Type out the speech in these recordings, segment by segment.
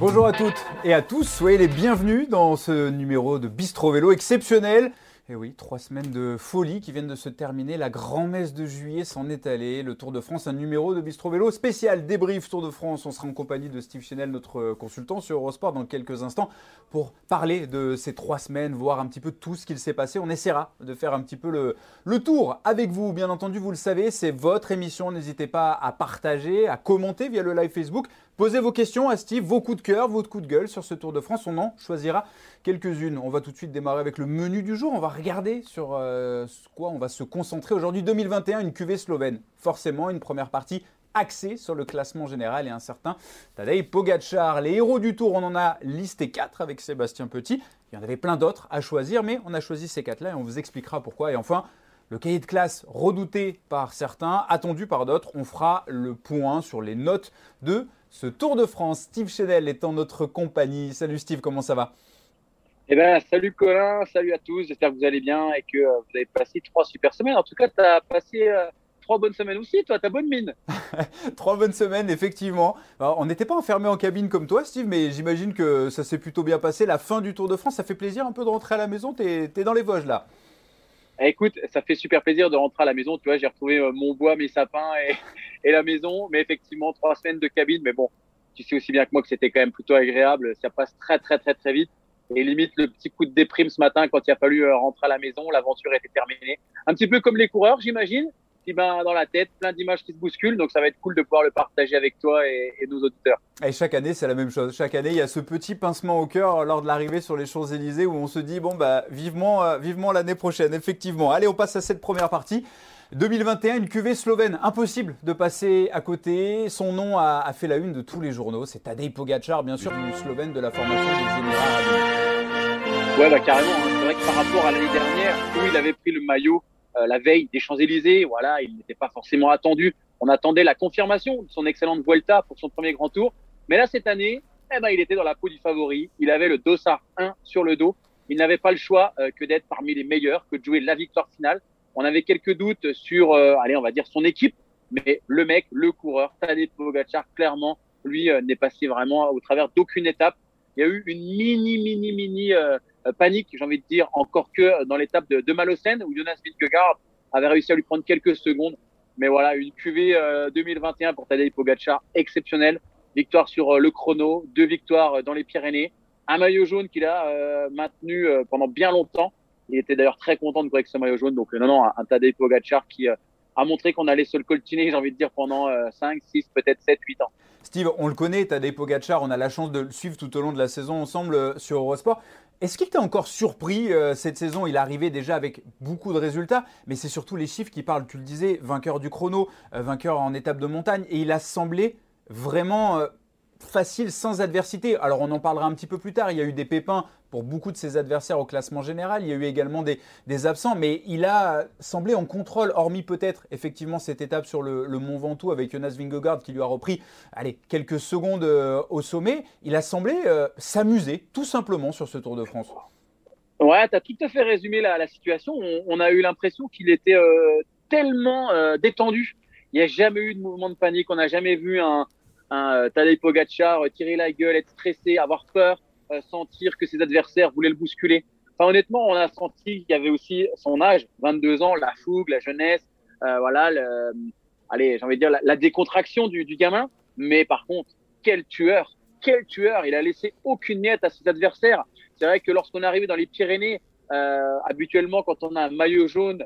Bonjour à toutes et à tous, soyez les bienvenus dans ce numéro de Bistro Vélo exceptionnel. Et oui, trois semaines de folie qui viennent de se terminer. La grand-messe de juillet s'en est allée. Le Tour de France, un numéro de Bistro Vélo spécial débrief Tour de France. On sera en compagnie de Steve Chenel, notre consultant sur Eurosport, dans quelques instants pour parler de ces trois semaines, voir un petit peu tout ce qu'il s'est passé. On essaiera de faire un petit peu le, le tour avec vous. Bien entendu, vous le savez, c'est votre émission. N'hésitez pas à partager, à commenter via le live Facebook. Posez vos questions à Steve, vos coups de cœur, votre coup de gueule sur ce Tour de France. On en choisira quelques-unes. On va tout de suite démarrer avec le menu du jour. On va regarder sur euh, quoi on va se concentrer aujourd'hui. 2021, une cuvée slovène. Forcément, une première partie axée sur le classement général et un certain Tadej Pogacar. Les héros du Tour, on en a listé quatre avec Sébastien Petit. Il y en avait plein d'autres à choisir, mais on a choisi ces quatre-là et on vous expliquera pourquoi. Et enfin, le cahier de classe redouté par certains, attendu par d'autres. On fera le point sur les notes de ce Tour de France. Steve Chenel est en notre compagnie. Salut Steve, comment ça va? Eh ben, salut Colin, salut à tous. J'espère que vous allez bien et que euh, vous avez passé trois super semaines. En tout cas, tu as passé euh, trois bonnes semaines aussi, toi, t'as bonne mine. trois bonnes semaines, effectivement. Alors, on n'était pas enfermé en cabine comme toi, Steve, mais j'imagine que ça s'est plutôt bien passé. La fin du Tour de France, ça fait plaisir un peu de rentrer à la maison. Tu es, dans les Vosges là. Eh, écoute, ça fait super plaisir de rentrer à la maison. Tu vois, j'ai retrouvé euh, mon bois, mes sapins et, et la maison. Mais effectivement, trois semaines de cabine. Mais bon, tu sais aussi bien que moi que c'était quand même plutôt agréable. Ça passe très, très, très, très vite. Et limite, le petit coup de déprime ce matin quand il a fallu euh, rentrer à la maison, l'aventure était terminée. Un petit peu comme les coureurs, j'imagine. Dans la tête, plein d'images qui se bousculent. Donc ça va être cool de pouvoir le partager avec toi et, et nos auditeurs. Et chaque année, c'est la même chose. Chaque année, il y a ce petit pincement au cœur lors de l'arrivée sur les Champs-Élysées où on se dit bon bah vivement, euh, vivement l'année prochaine. Effectivement. Allez, on passe à cette première partie. 2021, une cuvée slovène. Impossible de passer à côté. Son nom a, a, fait la une de tous les journaux. C'est Tadej Pogacar, bien sûr, du slovène de la formation des Émirats Ouais, bah carrément. Hein. C'est vrai que par rapport à l'année dernière, où il avait pris le maillot la veille des Champs-Élysées, voilà, il n'était pas forcément attendu. On attendait la confirmation de son excellente Vuelta pour son premier grand tour. Mais là, cette année, eh ben, il était dans la peau du favori. Il avait le dossard 1 sur le dos. Il n'avait pas le choix euh, que d'être parmi les meilleurs, que de jouer la victoire finale. On avait quelques doutes sur, euh, allez, on va dire son équipe, mais le mec, le coureur, Tadej Pogacar, clairement, lui euh, n'est passé vraiment au travers d'aucune étape. Il y a eu une mini, mini, mini euh, panique, j'ai envie de dire, encore que dans l'étape de, de Malocène, où Jonas Vingegaard avait réussi à lui prendre quelques secondes. Mais voilà, une QV 2021 pour Tadej Pogacar exceptionnelle. Victoire sur le chrono, deux victoires dans les Pyrénées, un maillot jaune qu'il a maintenu pendant bien longtemps. Il était d'ailleurs très content de courir avec ce maillot jaune. Donc, euh, non, non, un, Tadej Pogacar qui euh, a montré qu'on allait se le coltiner, j'ai envie de dire, pendant 5, 6, peut-être 7, 8 ans. Steve, on le connaît, Tadej Pogacar, on a la chance de le suivre tout au long de la saison ensemble euh, sur Eurosport. Est-ce qu'il t'a encore surpris cette saison? Il arrivé déjà avec beaucoup de résultats, mais c'est surtout les chiffres qui parlent. Tu le disais, vainqueur du chrono, vainqueur en étape de montagne, et il a semblé vraiment facile sans adversité. Alors on en parlera un petit peu plus tard, il y a eu des pépins pour beaucoup de ses adversaires au classement général, il y a eu également des, absents, mais il a semblé en contrôle, hormis peut-être effectivement cette étape sur le, Mont Ventoux avec Jonas Vingegaard qui lui a repris allez, quelques secondes euh, au sommet, il a semblé euh, s'amuser tout simplement sur ce Tour de France. Ouais, tu as tout à fait résumé la, situation. On, a eu l'impression qu'il était euh, tellement détendu. Il n'y a jamais eu de mouvement de panique, on n'a jamais vu un, un euh, Tadej Pogacar euh, tirer la gueule, être stressé, avoir peur, euh, sentir que ses adversaires voulaient le bousculer. Enfin, honnêtement, on a senti qu'il y avait aussi son âge, 22 ans, la fougue, la jeunesse, voilà, le, allez, j'ai envie de dire la, décontraction du, du, gamin. Mais par contre, quel tueur, quel tueur Il a laissé aucune miette à ses adversaires. C'est vrai que lorsqu'on est arrivé dans les Pyrénées, euh, habituellement, quand on a un maillot jaune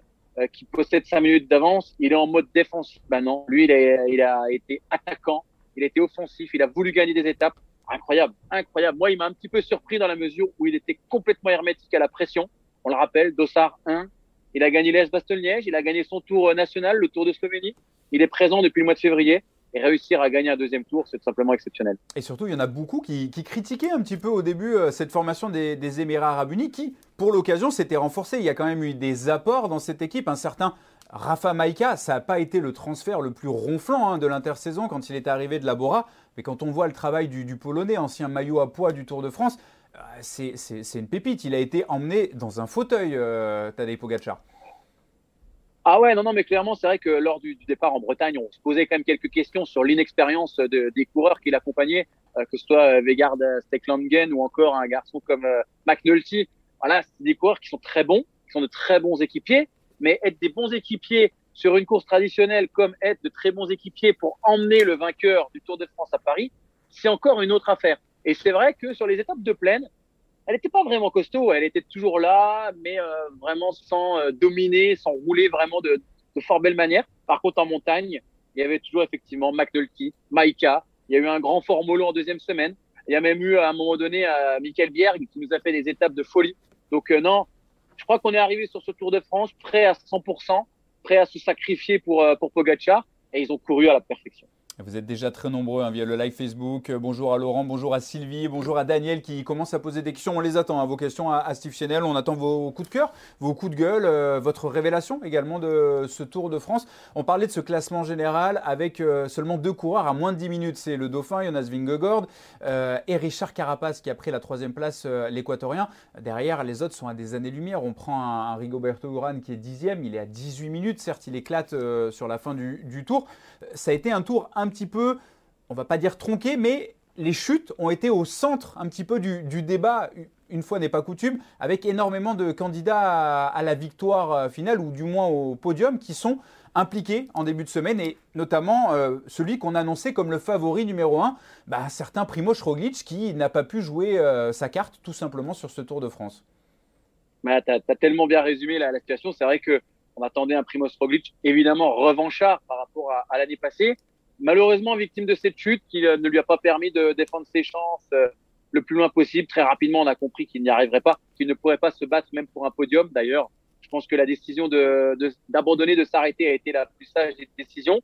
qui possède 5 minutes d'avance, il est en mode défensif. Ben non, lui, il a, il a été attaquant il était offensif, il a voulu gagner des étapes. Incroyable, incroyable. Moi, il m'a un petit peu surpris dans la mesure où il était complètement hermétique à la pression. On le rappelle, Dossard 1. Il a gagné l'Est Bastogne-Liège, il a gagné son tour national, le Tour de Slovénie. Il est présent depuis le mois de février et réussir à gagner un deuxième tour, c'est tout simplement exceptionnel. Et surtout, il y en a beaucoup qui, critiquaient un petit peu au début euh, cette formation des, Émirats arabes unis qui, pour l'occasion, s'était renforcée. Il y a quand même eu des apports dans cette équipe. Un certain Rafa Maika, ça n'a pas été le transfert le plus ronflant hein, de l'intersaison quand il est arrivé de la Bora, mais quand on voit le travail du, Polonais, ancien maillot à poids du Tour de France, euh, c'est une pépite. Il a été emmené dans un fauteuil, euh, Tadej Pogacar. Ah ouais, non, non, mais clairement, c'est vrai que lors du, départ en Bretagne, on se posait quand même quelques questions sur l'inexpérience de, des coureurs qui l'accompagnaient, euh, que ce soit Vegard Steklangen ou encore un garçon comme McNulty. Voilà, c'est des coureurs qui sont très bons, qui sont de très bons équipiers, mais être des bons équipiers sur une course traditionnelle comme être de très bons équipiers pour emmener le vainqueur du Tour de France à Paris, c'est encore une autre affaire. Et c'est vrai que sur les étapes de plaine, elle n'était pas vraiment costaud, elle était toujours là, mais euh, vraiment sans euh, dominer, sans rouler vraiment de, de fort belle manière. Par contre, en montagne, il y avait toujours effectivement McNulty, Maika. Il y a eu un grand formolo en deuxième semaine. Il y a même eu à un moment donné euh, Michael Bierg qui nous a fait des étapes de folie. Donc non, je crois qu'on est arrivé sur ce Tour de France prêt à 100%, prêt à se sacrifier pour, pour Pogacar, et ils ont couru à la perfection. Vous êtes déjà très nombreux hein, via le live Facebook. Euh, bonjour à Laurent, bonjour à Sylvie, bonjour à Daniel qui commence à poser des questions. On les attend, hein, vos questions à, Steve Chenel. On attend vos coups de cœur, vos coups de gueule, euh, votre révélation également de ce Tour de France. On parlait de ce classement général avec euh, seulement deux coureurs à moins de 10 minutes. C'est le Dauphin, Jonas Vingegaard, et Richard Carapace qui a pris la troisième place, l'équatorien. Derrière, les autres sont à des années-lumière. On prend un, Rigoberto Urán qui est dixième. Il est à 18 minutes. Certes, il éclate sur la fin du, Tour. Ça a été un tour un petit peu, on va pas dire tronqué, mais les chutes ont été au centre un petit peu du, débat, une fois n'est pas coutume, avec énormément de candidats à, la victoire euh, finale, ou du moins au podium, qui sont impliqués en début de semaine, et notamment euh, celui qu'on annonçait comme le favori numéro 1, bah, un certain Primoz Roglic, qui n'a pas pu jouer euh, sa carte tout simplement sur ce Tour de France. Bah, tu as, tellement bien résumé la, situation, c'est vrai que on attendait un Primoz Roglic évidemment revanchard par rapport à l'année passée, malheureusement victime de cette chute qui euh, ne lui a pas permis de défendre ses chances euh, le plus loin possible. Très rapidement, on a compris qu'il n'y arriverait pas, qu'il ne pourrait pas se battre même pour un podium. D'ailleurs, je pense que la décision d'abandonner, de, s'arrêter a été la plus sage des décisions.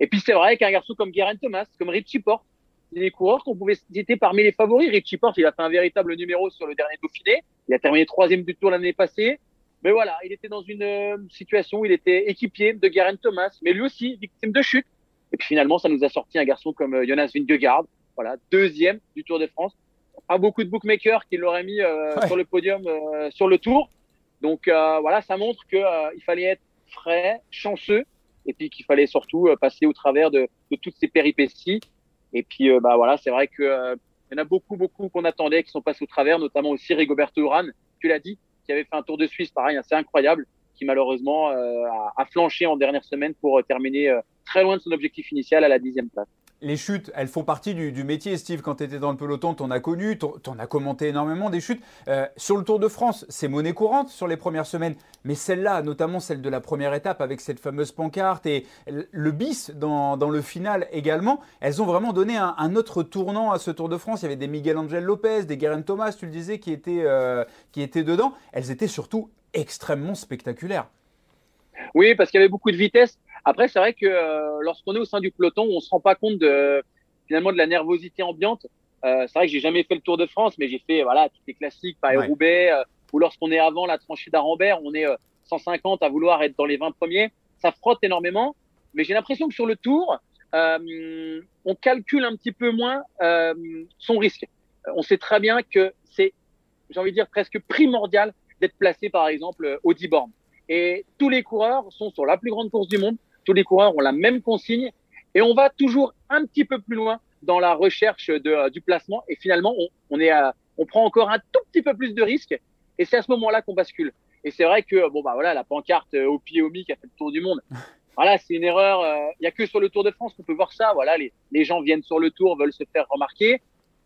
Et puis c'est vrai qu'un garçon comme Guerin Thomas, comme Richie Porte, c'est des coureurs qu'on pouvait citer parmi les favoris. Richie Porte, il a fait un véritable numéro sur le dernier Dauphiné. Il a terminé troisième du Tour l'année passée. Mais voilà, il était dans une euh, situation où il était équipier de Guerin Thomas, mais lui aussi victime de chute. Et puis finalement, ça nous a sorti un garçon comme euh, Jonas Vingegaard, voilà, deuxième du Tour de France. Pas beaucoup de bookmakers qui l'auraient mis euh, sur le podium euh, sur le Tour. Donc voilà, ça montre qu'il il fallait être frais, chanceux, et puis qu'il fallait surtout passer au travers de, de, toutes ces péripéties. Et puis bah voilà, c'est vrai que il y en a beaucoup, beaucoup qu'on attendait qui sont passés au travers, notamment aussi Rigoberto Urán, tu l'as dit, qui avait fait un Tour de Suisse, pareil, assez incroyable, qui malheureusement a, a, flanché en dernière semaine pour terminer très loin de son objectif initial à la dixième place. Les chutes, elles font partie du, métier, Steve. Quand tu étais dans le peloton, tu en as connu, tu en as commenté énormément des chutes. Euh, sur le Tour de France, c'est monnaie courante sur les premières semaines, mais celle-là, notamment celle de la première étape avec cette fameuse pancarte et le bis dans, le final également, elles ont vraiment donné un, autre tournant à ce Tour de France. Il y avait des Miguel Angel Lopez, des Guerin Thomas, tu le disais, qui étaient, euh, qui étaient dedans. Elles étaient surtout extrêmement spectaculaires. Oui, parce qu'il y avait beaucoup de vitesse. Après, c'est vrai que euh, lorsqu'on est au sein du peloton, on se rend pas compte de finalement de la nervosité ambiante. Euh, c'est vrai que j'ai jamais fait le Tour de France, mais j'ai fait voilà tous les classiques, Paris-Roubaix, euh, ou lorsqu'on est avant la tranchée d'Arambert, on est 150 à vouloir être dans les 20 premiers. Ça frotte énormément, mais j'ai l'impression que sur le Tour, on calcule un petit peu moins son risque. On sait très bien que c'est, j'ai envie de dire, presque primordial d'être placé, par exemple, au Diborn. Et tous les coureurs sont sur la plus grande course du monde. Tous les coureurs ont la même consigne. Et on va toujours un petit peu plus loin dans la recherche de, euh, du placement. Et finalement, on, on est on prend encore un tout petit peu plus de risques. Et c'est à ce moment-là qu'on bascule. Et c'est vrai que, bon, bah voilà, la pancarte euh, au pied au mi qui a fait le tour du monde. Voilà, c'est une erreur. Euh, il n'y a que sur le Tour de France qu'on peut voir ça. Voilà, les, les, gens viennent sur le tour, veulent se faire remarquer.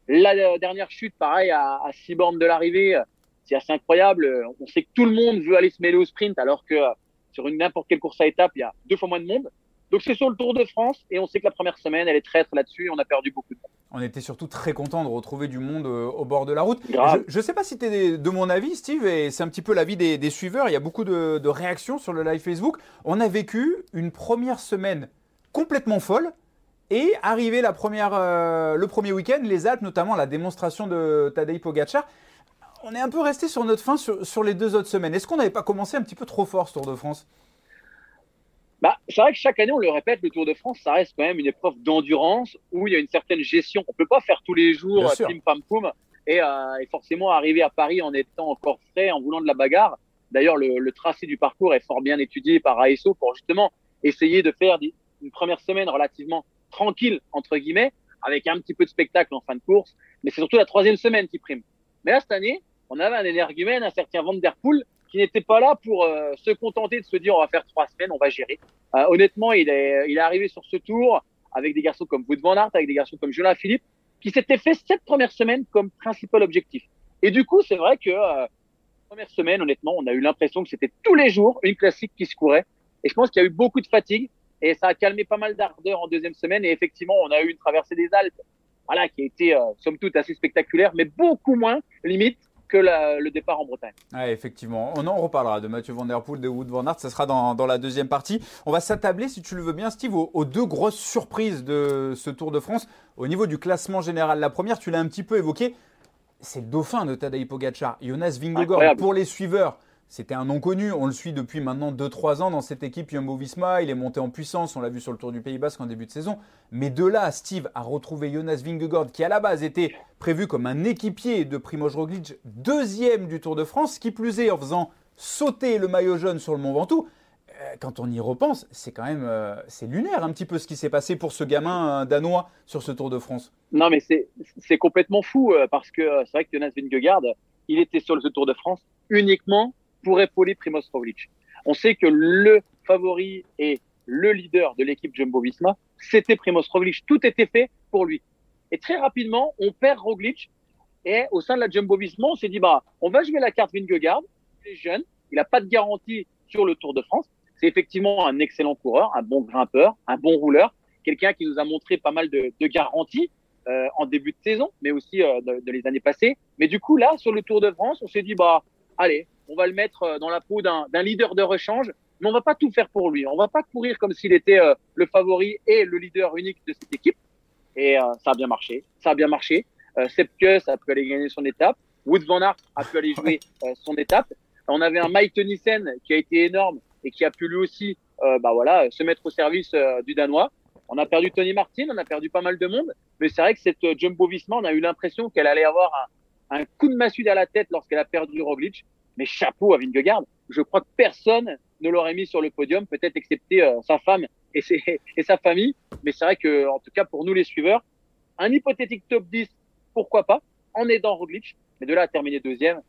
La dernière chute, pareil, à, à six bornes de l'arrivée, c'est assez incroyable. On sait que tout le monde veut aller se mêler au sprint, alors que euh, sur une n'importe quelle course à étapes, il y a deux fois moins de monde. Donc c'est sur le Tour de France et on sait que la première semaine, elle est traître là-dessus et on a perdu beaucoup de temps. On était surtout très content de retrouver du monde euh, au bord de la route. Je ne sais pas si tu es de mon avis, Steve, et c'est un petit peu l'avis des, des, suiveurs. Il y a beaucoup de, réactions sur le live Facebook. On a vécu une première semaine complètement folle. Et arrivé la première, euh, le premier week-end, les Alpes, notamment la démonstration de Tadej Pogacar, on est un peu resté sur notre fin sur, les deux autres semaines. Est-ce qu'on n'avait pas commencé un petit peu trop fort ce Tour de France? Bah, c'est vrai que chaque année, on le répète, le Tour de France, ça reste quand même une épreuve d'endurance où il y a une certaine gestion. On peut pas faire tous les jours pim pam poum et, euh, et, forcément arriver à Paris en étant encore frais, en voulant de la bagarre. D'ailleurs, le, tracé du parcours est fort bien étudié par ASO pour justement essayer de faire une première semaine relativement tranquille, entre guillemets, avec un petit peu de spectacle en fin de course. Mais c'est surtout la troisième semaine qui prime. Mais là, cette année, on avait un énergumène, un certain Van Der Poel, qui n'était pas là pour euh, se contenter de se dire on va faire trois semaines, on va gérer. Euh, honnêtement, il est, il est arrivé sur ce tour avec des garçons comme Wood Van Aert, avec des garçons comme Julien Philippe, qui s'étaient fait cette première semaine comme principal objectif. Et du coup, c'est vrai que euh, première semaine, honnêtement, on a eu l'impression que c'était tous les jours une classique qui se courait. Et je pense qu'il y a eu beaucoup de fatigue et ça a calmé pas mal d'ardeur en deuxième semaine. Et effectivement, on a eu une traversée des Alpes, voilà, qui a été euh, somme toute assez spectaculaire, mais beaucoup moins limite que le départ en Bretagne. Effectivement. On en reparlera de Mathieu Van Der Poel, de Wood Van Aert. Ça sera dans, dans la deuxième partie. On va s'attabler, si tu le veux bien, Steve, aux, deux grosses surprises de ce Tour de France. Au niveau du classement général, la première, tu l'as un petit peu évoqué, c'est le dauphin de Tadej Pogacar, Jonas Vingegaard. Pour les suiveurs, c'était un non connu. On le suit depuis maintenant 2-3 ans dans cette équipe Jumbo-Visma. Il est monté en puissance. On l'a vu sur le Tour du Pays Basque en début de saison. Mais de là, Steve a retrouvé Jonas Vingegaard, qui à la base était prévu comme un équipier de Primoz Roglic, deuxième du Tour de France, qui plus est en faisant sauter le maillot jaune sur le Mont Ventoux. Euh, quand on y repense, c'est quand même euh, c'est lunaire un petit peu ce qui s'est passé pour ce gamin euh, danois sur ce Tour de France. Non, mais c'est complètement fou parce que c'est vrai que Jonas Vingegaard, il était sur ce Tour de France uniquement pour épauler Primoz Roglic. On sait que le favori et le leader de l'équipe Jumbo-Visma, c'était Primoz Roglic. Tout était fait pour lui. Et très rapidement, on perd Roglic. Et au sein de la Jumbo-Visma, on s'est dit, bah, on va jouer la carte Vingegaard. Il est jeune. Il n'a pas de garantie sur le Tour de France. C'est effectivement un excellent coureur, un bon grimpeur, un bon rouleur, quelqu'un qui nous a montré pas mal de, de garanties euh, en début de saison, mais aussi euh, de, les années passées. Mais du coup, là, sur le Tour de France, on s'est dit, bah, allez, on va le mettre euh, dans la peau d'un leader de rechange, mais on va pas tout faire pour lui. On va pas courir comme s'il était euh, le favori et le leader unique de cette équipe. Et ça a bien marché. Ça a bien marché. Euh, Sepkus a pu aller gagner son étape. Wood Van Aert a pu aller jouer son étape. On avait un Mike Tennyson qui a été énorme et qui a pu lui aussi euh, bah voilà, se mettre au service euh, du Danois. On a perdu Tony Martin, on a perdu pas mal de monde, mais c'est vrai que cette euh, Jumbo Visma, on a eu l'impression qu'elle allait avoir un, un, coup de massue à la tête lorsqu'elle a perdu Roglic. Mais chapeau à Vingegaard, je crois que personne ne l'aurait mis sur le podium, peut-être excepté sa femme et, ses, et sa famille. Mais c'est vrai que, en tout cas, pour nous les suiveurs, un hypothétique top 10, pourquoi pas, en aidant Roglic, mais de là à terminer deuxième,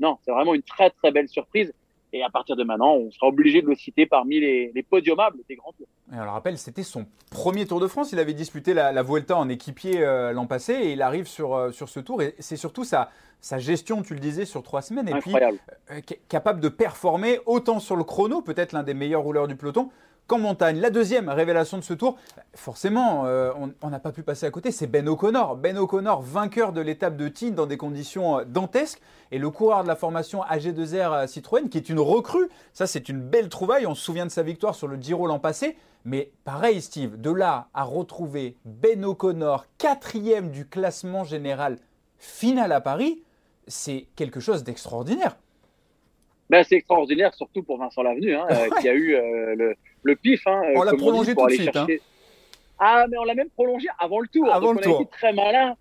non, c'est vraiment une très très belle surprise. Et à partir de maintenant, on sera obligé de le citer parmi les, les podiumables des grands tours. Et on le rappelle, c'était son premier Tour de France. Il avait disputé la, la Vuelta en équipier euh, l'an passé et il arrive sur, euh, sur ce tour. Et c'est surtout sa, sa gestion, tu le disais, sur trois semaines. Et Incroyable. puis, euh, capable de performer autant sur le chrono, peut-être l'un des meilleurs rouleurs du peloton, qu'en montagne. La deuxième révélation de ce tour, forcément, euh, on n'a pas pu passer à côté, c'est Ben O'Connor. Ben O'Connor, vainqueur de l'étape de Tignes dans des conditions euh, dantesques, et le coureur de la formation AG2R euh, Citroën, qui est une recrue. Ça, c'est une belle trouvaille. On se souvient de sa victoire sur le Giro l'an passé. Mais pareil, Steve, de là à retrouver Ben O'Connor, quatrième du classement général final à Paris, c'est quelque chose d'extraordinaire. Ben, c'est extraordinaire, surtout pour Vincent Lavenu, hein, qui a eu le, le pif. Hein, on l'a prolongé tout de suite. Hein. Ah, mais on l'a même prolongé avant le tour. Avant le on a été très malin.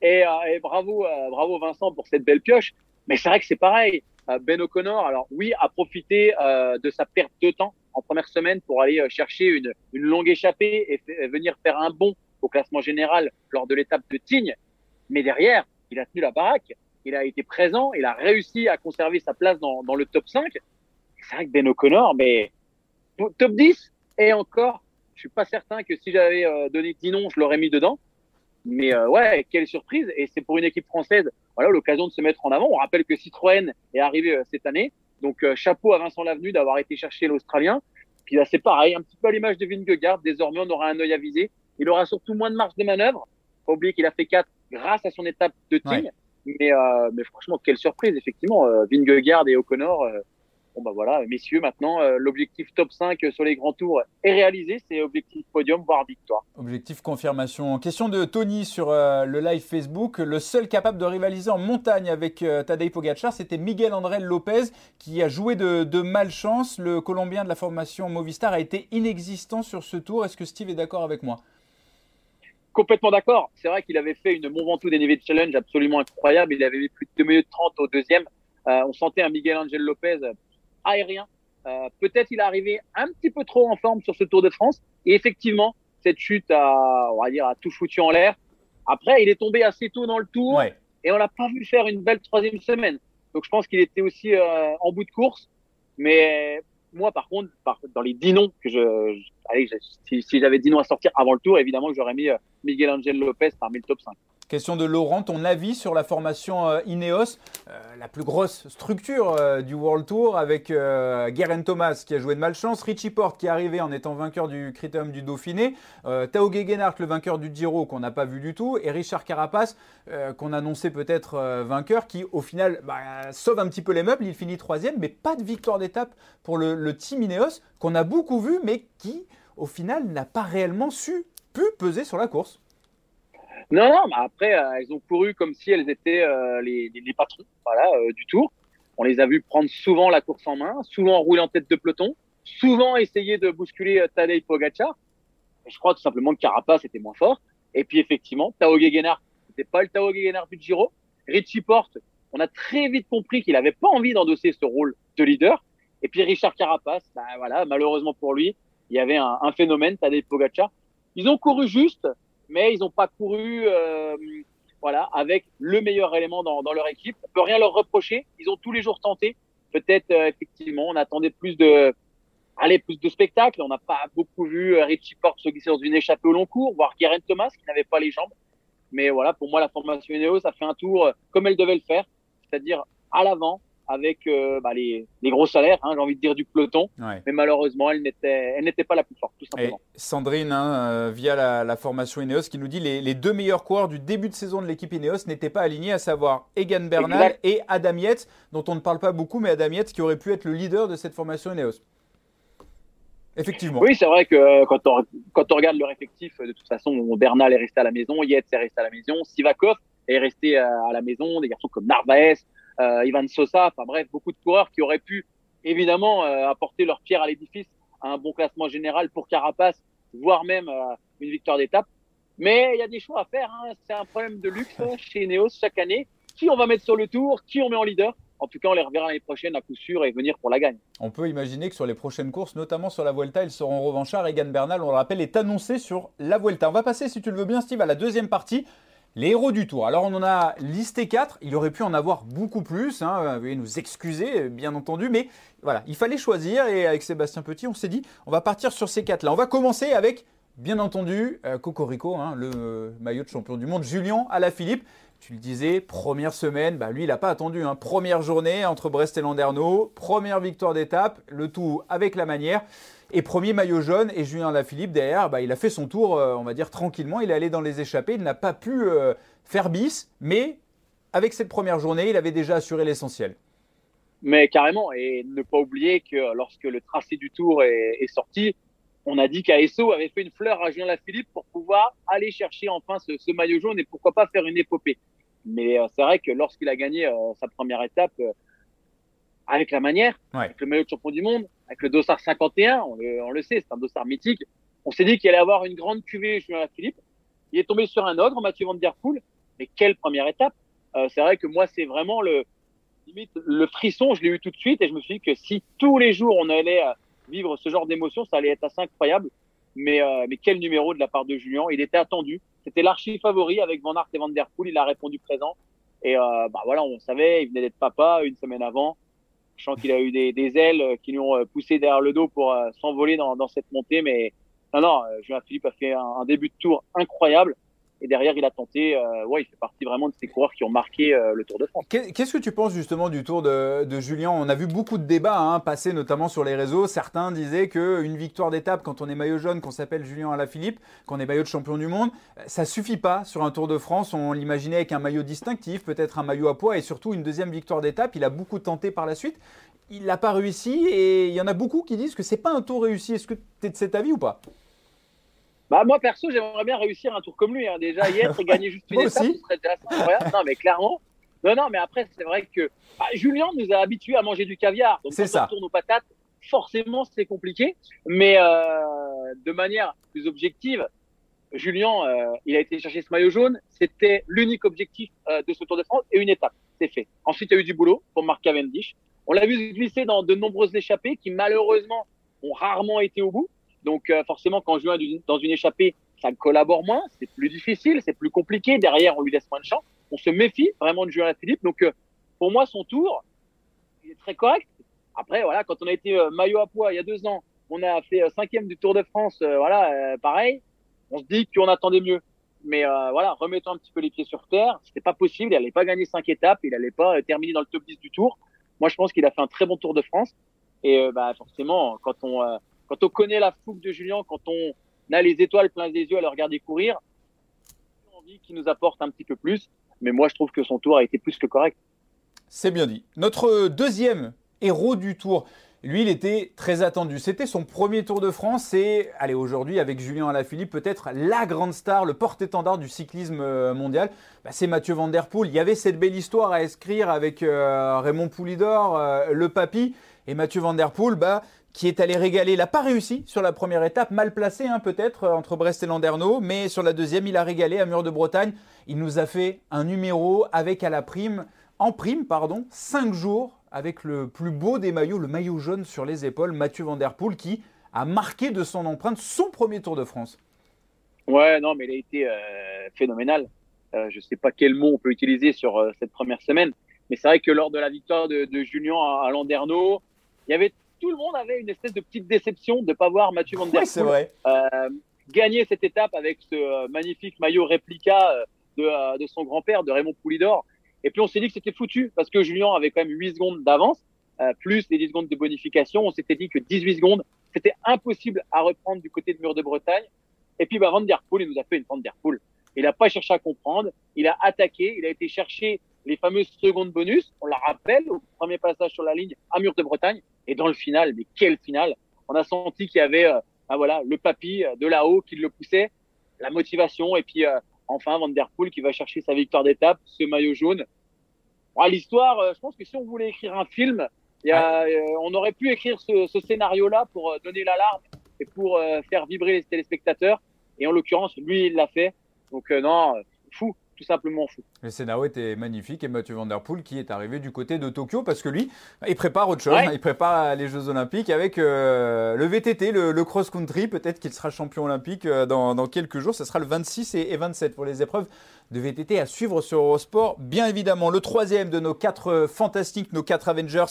Et, euh, bravo, euh, bravo Vincent pour cette belle pioche. Mais c'est vrai que c'est pareil. Euh, ben O'Connor, alors oui, a profité de sa perte de temps en première semaine pour aller chercher une, une longue échappée et, venir faire un bond au classement général lors de l'étape de Tignes. Mais derrière, il a tenu la baraque, il a été présent, il a réussi à conserver sa place dans, le top 5. C'est vrai que Ben O'Connor, mais top 10 et encore, je suis pas certain que si j'avais euh, donné 10 noms, je l'aurais mis dedans. Mais euh, ouais, quelle surprise Et c'est pour une équipe française, voilà l'occasion de se mettre en avant. On rappelle que Citroën est arrivé euh, cette année, donc chapeau à Vincent Lavenu d'avoir été chercher l'Australien. Puis là, c'est pareil, un petit peu à l'image de Vingegaard. Désormais, on aura un œil à viser. Il aura surtout moins de marge de manœuvre. Faut oublier qu'il a fait 4 grâce à son étape de team. Mais, mais franchement, quelle surprise, effectivement. Vingegaard et O'Connor, Bon bah voilà, messieurs, maintenant euh, l'objectif top 5 sur les grands tours est réalisé, c'est objectif podium voire victoire. Objectif confirmation. Question de Tony sur euh, le live Facebook, le seul capable de rivaliser en montagne avec euh, Tadej Pogacar, c'était Miguel André Lopez qui a joué de, de, malchance. Le Colombien de la formation Movistar a été inexistant sur ce tour. Est-ce que Steve est d'accord avec moi? Complètement d'accord. C'est vrai qu'il avait fait une Mont Ventoux dénivelé challenge absolument incroyable. Il avait mis plus de 2 minutes 30 au deuxième. on sentait un Miguel Angel Lopez aérien. Euh, peut-être il est arrivé un petit peu trop en forme sur ce Tour de France. Et effectivement, cette chute a, on va dire, a tout foutu en l'air. Après, il est tombé assez tôt dans le tour et on l'a pas vu faire une belle troisième semaine. Donc je pense qu'il était aussi euh, en bout de course. Mais moi, par contre, dans les dix noms que je, allez, si, j'avais 10 noms à sortir avant le tour, évidemment j'aurais mis euh, Miguel Angel Lopez parmi le top 5. Question de Laurent, ton avis sur la formation euh, Ineos, euh, la plus grosse structure euh, du World Tour avec Guerin Thomas qui a joué de malchance, Richie Porte qui est arrivé en étant vainqueur du Critérium du Dauphiné, Tao Gegenhardt le vainqueur du Giro qu'on n'a pas vu du tout et Richard Carapace qu'on annonçait peut-être vainqueur qui au final bah, sauve un petit peu les meubles, il finit troisième mais pas de victoire d'étape pour le, le team Ineos qu'on a beaucoup vu mais qui au final n'a pas réellement su, pu peser sur la course. Non, non, mais après, euh, elles ont couru comme si elles étaient euh, les, les, patrons voilà, euh, du tour. On les a vus prendre souvent la course en main, souvent rouler en tête de peloton, souvent essayer de bousculer Tadej Pogacar. je crois tout simplement que Carapace était moins fort. Et puis effectivement, Tao Gegenhardt, c'était pas le Tao Gegenhardt du Giro. Richie Porte, on a très vite compris qu'il avait pas envie d'endosser ce rôle de leader. Et puis Richard Carapace, bah voilà, malheureusement pour lui, il y avait un, un phénomène, Tadej Pogacar. Ils ont couru juste, mais ils n'ont pas couru euh, voilà, avec le meilleur élément dans, leur équipe. On peut rien leur reprocher. Ils ont tous les jours tenté. Peut-être euh, effectivement, on attendait plus de, allez, plus de spectacles. On n'a pas beaucoup vu euh, Richie Porte se glisser dans une échappée au long cours, voire Guerin Thomas qui n'avait pas les jambes. Mais voilà, pour moi, la formation Ineos, ça fait un tour comme elle devait le faire, c'est-à-dire à l'avant, avec euh, bah, les, les, gros salaires, hein, j'ai envie de dire du peloton. Mais malheureusement, elle n'était, elle n'était pas la plus forte, tout simplement. Et Sandrine, hein, euh, via la, la, formation Ineos, qui nous dit les, les deux meilleurs coureurs du début de saison de l'équipe Ineos n'étaient pas alignés, à savoir Egan Bernal et Adam Yates, dont on ne parle pas beaucoup, mais Adam Yates qui aurait pu être le leader de cette formation Ineos. Effectivement. Oui, c'est vrai que euh, quand on, quand on regarde leur effectif, de toute façon, Bernal est resté à la maison, Yates est resté à la maison, Sivakov est resté à la maison, des garçons comme Narvaez, Ivan Sosa, enfin bref, beaucoup de coureurs qui auraient pu évidemment euh, apporter leur pierre à l'édifice à un bon classement général pour Carapace, voire même euh, une victoire d'étape. Mais il y a des choix à faire. Hein. C'est un problème de luxe chez Neos chaque année. Qui on va mettre sur le tour? Qui on met en leader? En tout cas, on les reverra l'année prochaine à coup sûr et venir pour la gagne. On peut imaginer que sur les prochaines courses, notamment sur la Vuelta, ils seront revanchards. Egan Bernal, on le rappelle, est annoncé sur la Vuelta. On va passer, si tu le veux bien, Steve, à la deuxième partie. Les héros du tour. Alors on en a listé 4, il aurait pu en avoir beaucoup plus, hein. veuillez nous excuser bien entendu, mais voilà, il fallait choisir et avec Sébastien Petit on s'est dit on va partir sur ces 4 là. On va commencer avec bien entendu euh, Cocorico, hein, le maillot de champion du monde, Julien Alaphilippe. Tu le disais, première semaine, bah lui il n'a pas attendu, hein. première journée entre Brest et Landerneau, première victoire d'étape, le tout avec la manière. Et premier maillot jaune, et Julien Lafilippe derrière, bah, il a fait son tour, euh, on va dire tranquillement. Il est allé dans les échappées, il n'a pas pu euh, faire bis, mais avec cette première journée, il avait déjà assuré l'essentiel. Mais carrément, et ne pas oublier que lorsque le tracé du tour est, sorti, on a dit qu'ASO avait fait une fleur à Julien Lafilippe pour pouvoir aller chercher enfin ce, maillot jaune et pourquoi pas faire une épopée. Mais euh, c'est vrai que lorsqu'il a gagné sa première étape, avec la manière, avec le maillot de champion du monde, avec le dossard 51, on le, on le sait, c'est un dossard mythique. On s'est dit qu'il allait avoir une grande cuvée Julien Philippe. Il est tombé sur un ogre, Mathieu Van Der Poel. Mais quelle première étape euh, C'est vrai que moi, c'est vraiment le limite le frisson. Je l'ai eu tout de suite et je me suis dit que si tous les jours on allait euh, vivre ce genre d'émotion, ça allait être assez incroyable. Mais, euh, mais quel numéro de la part de Julien Il était attendu. C'était l'archi favori avec Van Aert et Van Der Poel. Il a répondu présent. Et euh, bah voilà, on savait, il venait d'être papa une semaine avant. Je sens qu'il a eu des, ailes euh, qui lui ont euh, poussé derrière le dos pour euh, s'envoler dans, cette montée. Mais non, non, Julien Philippe a fait un début de tour incroyable. Et derrière, il a tenté. Euh, ouais, il fait partie vraiment de ces coureurs qui ont marqué euh, le Tour de France. Qu'est-ce que tu penses justement du Tour de, de Julien? On a vu beaucoup de débats hein, passer, notamment sur les réseaux. Certains disaient qu'une victoire d'étape, quand on est maillot jaune, qu'on s'appelle Julien Alaphilippe, qu'on est maillot de champion du monde, ça suffit pas sur un Tour de France. On l'imaginait avec un maillot distinctif, peut-être un maillot à poids et surtout une deuxième victoire d'étape. Il a beaucoup tenté par la suite. Il n'a pas réussi et il y en a beaucoup qui disent que c'est pas un tour réussi. Est-ce que tu es de cet avis ou pas? Bah, moi, perso, j'aimerais bien réussir un tour comme lui. Hein. Déjà, hier, et gagner juste une étape, ce serait déjà incroyable. Non, mais clairement. Non, non, mais après, c'est vrai que bah, Julien nous a habitués à manger du caviar. Donc, quand ça. on tourne aux patates, forcément, c'est compliqué. Mais euh, de manière plus objective, Julien, euh, il a été chercher ce maillot jaune. C'était l'unique objectif euh, de ce Tour de France et une étape. C'est fait. Ensuite, il y a eu du boulot pour Marc Cavendish. On l'a vu se glisser dans de nombreuses échappées qui malheureusement ont rarement été au bout. Donc euh, forcément, quand Julien est dans une échappée, ça collabore moins, c'est plus difficile, c'est plus compliqué. Derrière, on lui laisse moins de chance. On se méfie vraiment de Julien Philippe. Donc euh, pour moi, son tour, il est très correct. Après, voilà, quand on a été euh, maillot à poids il y a deux ans, on a fait cinquième du Tour de France, voilà, pareil. On se dit qu'on attendait mieux. Mais voilà, remettons un petit peu les pieds sur terre. C'était pas possible. Il n'allait pas gagner cinq étapes. Il n'allait pas terminer dans le top 10 du Tour. Moi, je pense qu'il a fait un très bon Tour de France. Et bah, forcément, quand on quand on connaît la fougue de Julien, quand on a les étoiles plein des yeux à le regarder courir, on envie qu'il nous apporte un petit peu plus. Mais moi, je trouve que son tour a été plus que correct. C'est bien dit. Notre deuxième héros du tour, lui, il était très attendu. C'était son premier Tour de France et, allez, aujourd'hui, avec Julien Alaphilippe, peut-être la grande star, le porte-étendard du cyclisme euh, mondial, bah, c'est Mathieu Van Der Poel. Il y avait cette belle histoire à écrire avec euh, Raymond Poulidor, euh, le papy, et Mathieu Van Der Poel, bah, qui est allé régaler. Il n'a pas réussi sur la première étape, mal placé hein, peut-être euh, entre Brest et Landerneau, mais sur la deuxième, il a régalé à Mur de Bretagne. Il nous a fait un numéro avec à la prime, en prime, pardon, 5 jours avec le plus beau des maillots, le maillot jaune sur les épaules, Mathieu Van Der Poel, qui a marqué de son empreinte son premier Tour de France. Ouais, non, mais il a été euh, phénoménal. Euh, je ne sais pas quel mot on peut utiliser sur cette première semaine, mais c'est vrai que lors de la victoire de, Julien à, à il y avait tout le monde avait une espèce de petite déception de ne pas voir Mathieu Van Der Poel euh, gagner cette étape avec ce euh, magnifique maillot réplica euh, de, de son grand-père, de Raymond Poulidor. Et puis on s'est dit que c'était foutu parce que Julien avait quand même 8 secondes d'avance, plus les 10 secondes de bonification. On s'était dit que 18 secondes, c'était impossible à reprendre du côté de Mur de Bretagne. Et puis bah, Van Der Poel, il nous a fait une Van Der Poel. Il n'a pas cherché à comprendre, il a attaqué, il a été chercher les fameuses secondes bonus. On la rappelle au premier passage sur la ligne à Mur de Bretagne. Et dans le final, mais quel final On a senti qu'il y avait euh, ah voilà, le papy euh, de là-haut qui le poussait, la motivation, et puis euh, enfin Van Der Poel qui va chercher sa victoire d'étape, ce maillot jaune. L'histoire, je pense que si on voulait écrire un film, il y a, on aurait pu écrire ce, ce scénario-là pour donner l'alarme et pour faire vibrer les téléspectateurs. Et en l'occurrence, lui, il l'a fait. Donc non, fou, tout simplement fou. Le scénario était magnifique et Mathieu Van Der Poel qui est arrivé du côté de Tokyo parce que lui, il prépare autre chose. Il prépare les Jeux Olympiques avec euh, le VTT, le, cross-country. Peut-être qu'il sera champion olympique euh, dans, quelques jours. Ce sera le 26 et, 27 pour les épreuves de VTT à suivre sur Eurosport. Bien évidemment, le troisième de nos quatre euh, fantastiques, nos quatre Avengers.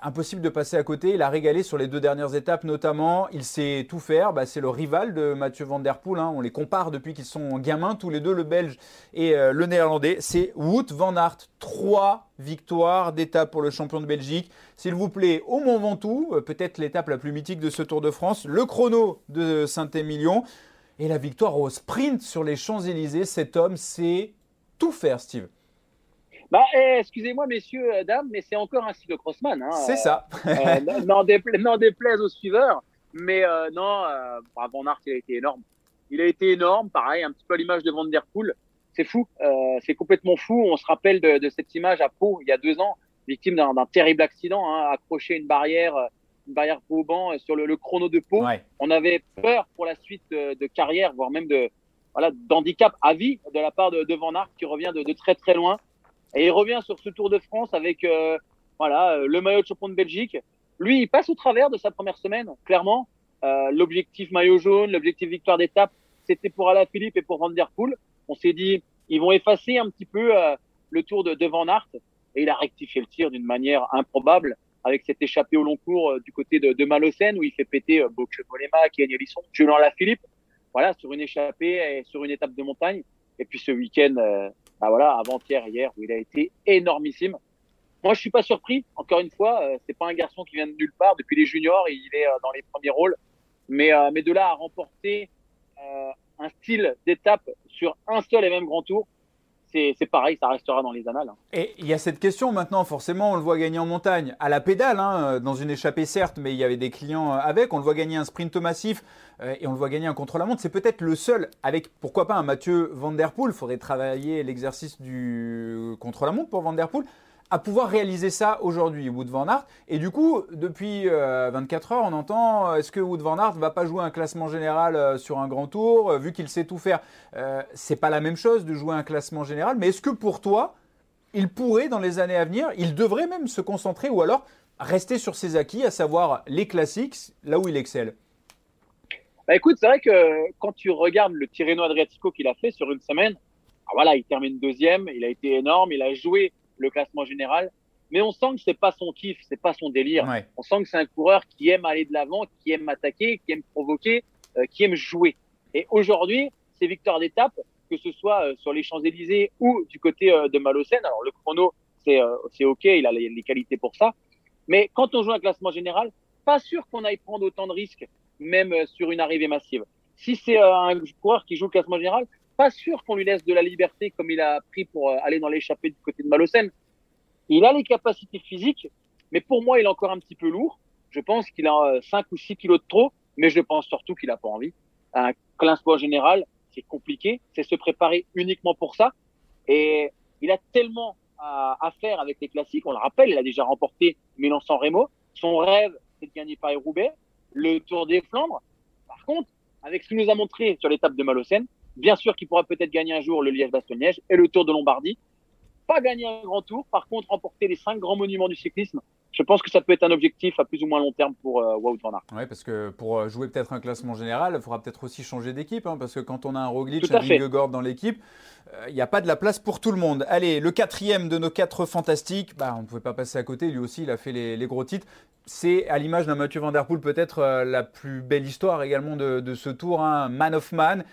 Impossible de passer à côté. Il a régalé sur les deux dernières étapes notamment. Il sait tout faire. Bah, c'est le rival de Mathieu Van Der Poel. Hein. On les compare depuis qu'ils sont gamins, tous les deux, le Belge et le Néerlandais. C'est Wout Van Aert. Trois victoires d'étape pour le champion de Belgique. S'il vous plaît, au Mont Ventoux, euh, peut-être l'étape la plus mythique de ce Tour de France, le chrono de Saint-Émilion et la victoire au sprint sur les Champs-Élysées. Cet homme sait tout faire, Steve. Bah, eh, excusez-moi, messieurs, euh, dames, mais c'est encore un cyclocrossman. Hein. C'est ça. euh, n'en déplaise aux suiveurs. Mais euh, non, bah, Van Aert, il a été énorme. Il a été énorme, pareil, un petit peu à l'image de Van Der Poel c'est fou, euh, c'est complètement fou. On se rappelle de, cette image à Pau il y a deux ans, victime d'un terrible accident, hein, accroché à une barrière, une barrière Vauban euh, sur le, chrono de Pau. On avait peur pour la suite de, carrière, voire même de voilà d'handicap à vie de la part de, Van Aert qui revient de, très très loin. Et il revient sur ce Tour de France avec euh, voilà le maillot de champion de Belgique. Lui, il passe au travers de sa première semaine, clairement. l'objectif maillot jaune, l'objectif victoire d'étape, c'était pour Alaphilippe et pour Van Der Poel on s'est dit, ils vont effacer un petit peu euh, le tour de, devant Van Et il a rectifié le tir d'une manière improbable avec cette échappée au long cours euh, du côté de, de Malocène où il fait péter euh, Bocche Molema, Kenny Ellison, Julien Philippe. Voilà, sur une échappée et sur une étape de montagne. Et puis ce week-end, bah voilà, avant-hier, hier, où il a été énormissime. Moi, je suis pas surpris. Encore une fois, c'est pas un garçon qui vient de nulle part. Depuis les juniors, il est dans les premiers rôles. Mais, mais de là à remporter un style d'étape sur un seul et même grand tour, c'est pareil, ça restera dans les annales. Hein. Et il y a cette question maintenant, forcément, on le voit gagner en montagne, à la pédale, hein, dans une échappée certes, mais il y avait des clients avec, on le voit gagner un sprint massif euh, et on le voit gagner un contre-la-montre. C'est peut-être le seul, avec pourquoi pas un Mathieu Van Der Poel, il faudrait travailler l'exercice du contre-la-montre pour Van Der Poel à pouvoir réaliser ça aujourd'hui, Wood Van Aert. Et du coup, depuis 24 euh, heures, on entend euh, est-ce que Wood Van Aert va pas jouer un classement général euh, sur un grand tour, vu qu'il sait tout faire? C'est pas la même chose de jouer un classement général, mais est-ce que pour toi, il pourrait dans les années à venir, il devrait même se concentrer, ou alors rester sur ses acquis, à savoir les classiques, là où il excelle? Bah écoute, c'est vrai que quand tu regardes le Tirreno Adriatico qu'il a fait sur une semaine, voilà, il termine deuxième, il a été énorme, il a joué le classement général, mais on sent que c'est pas son kiff, c'est pas son délire. On sent que c'est un coureur qui aime aller de l'avant, qui aime attaquer, qui aime provoquer, euh, qui aime jouer. Et aujourd'hui, ses victoires d'étape, que ce soit euh, sur les Champs-Élysées ou du côté euh, de Malocène, alors le chrono, c'est c'est OK, il a les, les, qualités pour ça. Mais quand on joue un classement général, pas sûr qu'on aille prendre autant de risques, même sur une arrivée massive. Si c'est un coureur qui joue le classement général, pas sûr qu'on lui laisse de la liberté comme il a pris pour aller dans l'échappée du côté de Malocène. Il a les capacités physiques, mais pour moi, il est encore un petit peu lourd. Je pense qu'il a 5 ou 6 kilos de trop, mais je pense surtout qu'il n'a pas envie. Un classement général, c'est compliqué, c'est se préparer uniquement pour ça. Et il a tellement à, faire avec les classiques. On le rappelle, il a déjà remporté Milan-San Remo. Son rêve, c'est de gagner Paris-Roubaix, le Tour des Flandres. Par contre, avec ce qu'il nous a montré sur l'étape de Malocène, bien sûr qu'il pourra peut-être gagner un jour le Liège-Bastogne-Liège et le Tour de Lombardie pas gagner un grand tour, par contre remporter les cinq grands monuments du cyclisme, je pense que ça peut être un objectif à plus ou moins long terme pour euh, Wout van Aert. Oui, parce que pour euh, jouer peut-être un classement général, il faudra peut-être aussi changer d'équipe, hein, parce que quand on a un Roglic, un Vingegaard dans l'équipe, euh, il n'y a pas de la place pour tout le monde. Allez, le quatrième de nos quatre fantastiques, bah, on ne pouvait pas passer à côté, lui aussi, il a fait les, gros titres. C'est à l'image d'un Mathieu Van Der Poel peut-être euh, la plus belle histoire également de, ce tour, hein, Man of Man.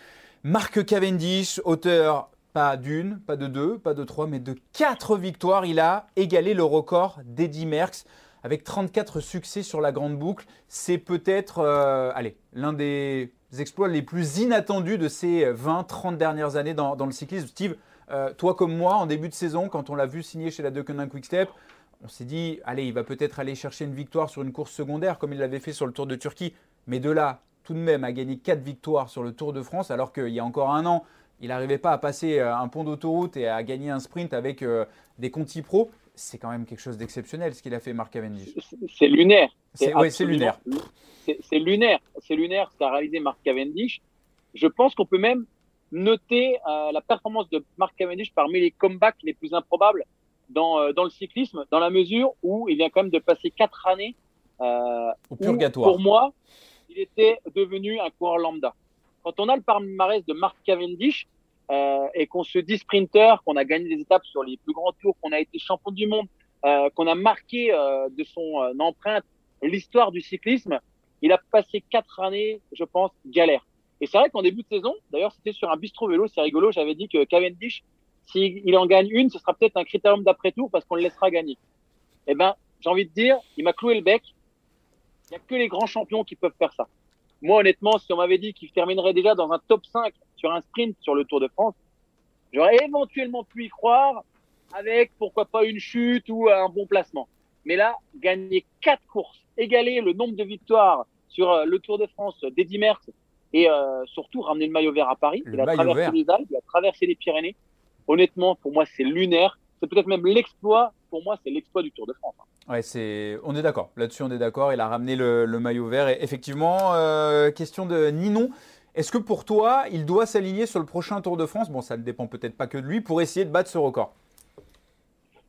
Marc Cavendish, auteur pas d'une, pas de deux, pas de trois, mais de quatre victoires. Il a égalé le record d'Eddie Merckx avec 34 succès sur la grande boucle. C'est peut-être euh, allez, l'un des exploits les plus inattendus de ces 20-30 dernières années dans, le cyclisme. Steve, euh, toi comme moi, en début de saison, quand on l'a vu signer chez la Deceuninck Quick-Step, on s'est dit, allez, il va peut-être aller chercher une victoire sur une course secondaire comme il l'avait fait sur le Tour de Turquie. Mais de là, tout de même, à gagner 4 victoires sur le Tour de France, alors qu'il y a encore un an, il n'arrivait pas à passer euh, un pont d'autoroute et à gagner un sprint avec euh, des Conti Pro. C'est quand même quelque chose d'exceptionnel ce qu'il a fait Marc Cavendish. C'est lunaire. C'est lunaire. C'est lunaire. C'est lunaire ce qu'a réalisé Marc Cavendish. Je pense qu'on peut même noter euh, la performance de Marc Cavendish parmi les comebacks les plus improbables dans, dans le cyclisme, dans la mesure où il vient quand même de passer quatre années au purgatoire. pour moi, il était devenu un coureur lambda. Quand on a le palmarès de Mark Cavendish euh, et qu'on se dit sprinter, qu'on a gagné des étapes sur les plus grands tours, qu'on a été champion du monde, euh, qu'on a marqué euh, de son empreinte l'histoire du cyclisme, il a passé quatre années, je pense, galère. Et c'est vrai qu'en début de saison, d'ailleurs, c'était sur un bistro vélo, c'est rigolo, j'avais dit que Cavendish, s'il en gagne une, ce sera peut-être un critérium d'après-tour parce qu'on le laissera gagner. Eh ben, j'ai envie de dire, il m'a cloué le bec. Il n'y a que les grands champions qui peuvent faire ça. Moi, honnêtement, si on m'avait dit qu'il terminerait déjà dans un top 5 sur un sprint sur le Tour de France, j'aurais éventuellement pu y croire avec, pourquoi pas, une chute ou un bon placement. Mais là, gagner quatre courses, égaler le nombre de victoires sur euh, le Tour de France d'Eddy Merckx et euh, surtout ramener le maillot vert à Paris. il a traversé les Alpes, il a traversé les Pyrénées. Honnêtement, pour moi, c'est lunaire. C'est peut-être même l'exploit. Pour moi, c'est l'exploit du Tour de France. Hein. Ouais, c'est, on est d'accord. Là-dessus, on est d'accord. Il a ramené le, maillot vert. Et effectivement, euh, question de Ninon. Est-ce que pour toi, il doit s'aligner sur le prochain Tour de France? Bon, ça ne dépend peut-être pas que de lui pour essayer de battre ce record.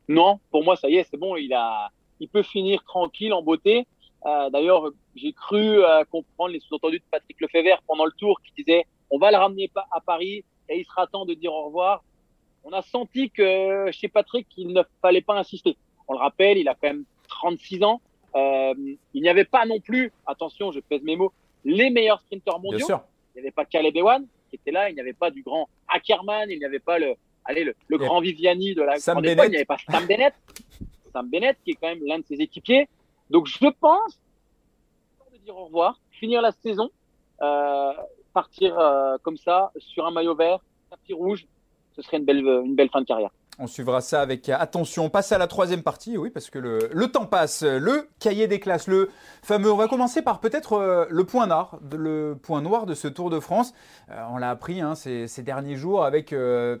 Non, pour moi, ça y est, c'est bon. Il a, il peut finir tranquille, en beauté. Euh, d'ailleurs, j'ai cru euh, comprendre les sous-entendus de Patrick Lefebvre pendant le Tour qui disait on va le ramener à Paris et il sera temps de dire au revoir. On a senti que chez Patrick, il ne fallait pas insister on le rappelle, il a quand même 36 ans. Euh, il n'y avait pas non plus, attention, je pèse mes mots, les meilleurs sprinteurs mondiaux. Il n'y avait pas Caleb Ewan qui était là, il n'y avait pas du grand Ackerman, il n'y avait pas le, allez, le, grand Viviani de la grande Bennett. il n'y avait pas Sam Bennett. Sam Bennett qui est quand même l'un de ses équipiers. Donc je pense de dire au revoir, finir la saison, euh, partir euh, comme ça sur un maillot vert, tapis rouge, ce serait une belle, une belle fin de carrière. On suivra ça avec attention. On passe à la troisième partie, oui, parce que le, temps passe. Le cahier des classes, le fameux. On va commencer par peut-être euh, le point noir, le point noir de ce Tour de France. Euh, on l'a appris hein, ces, derniers jours avec euh,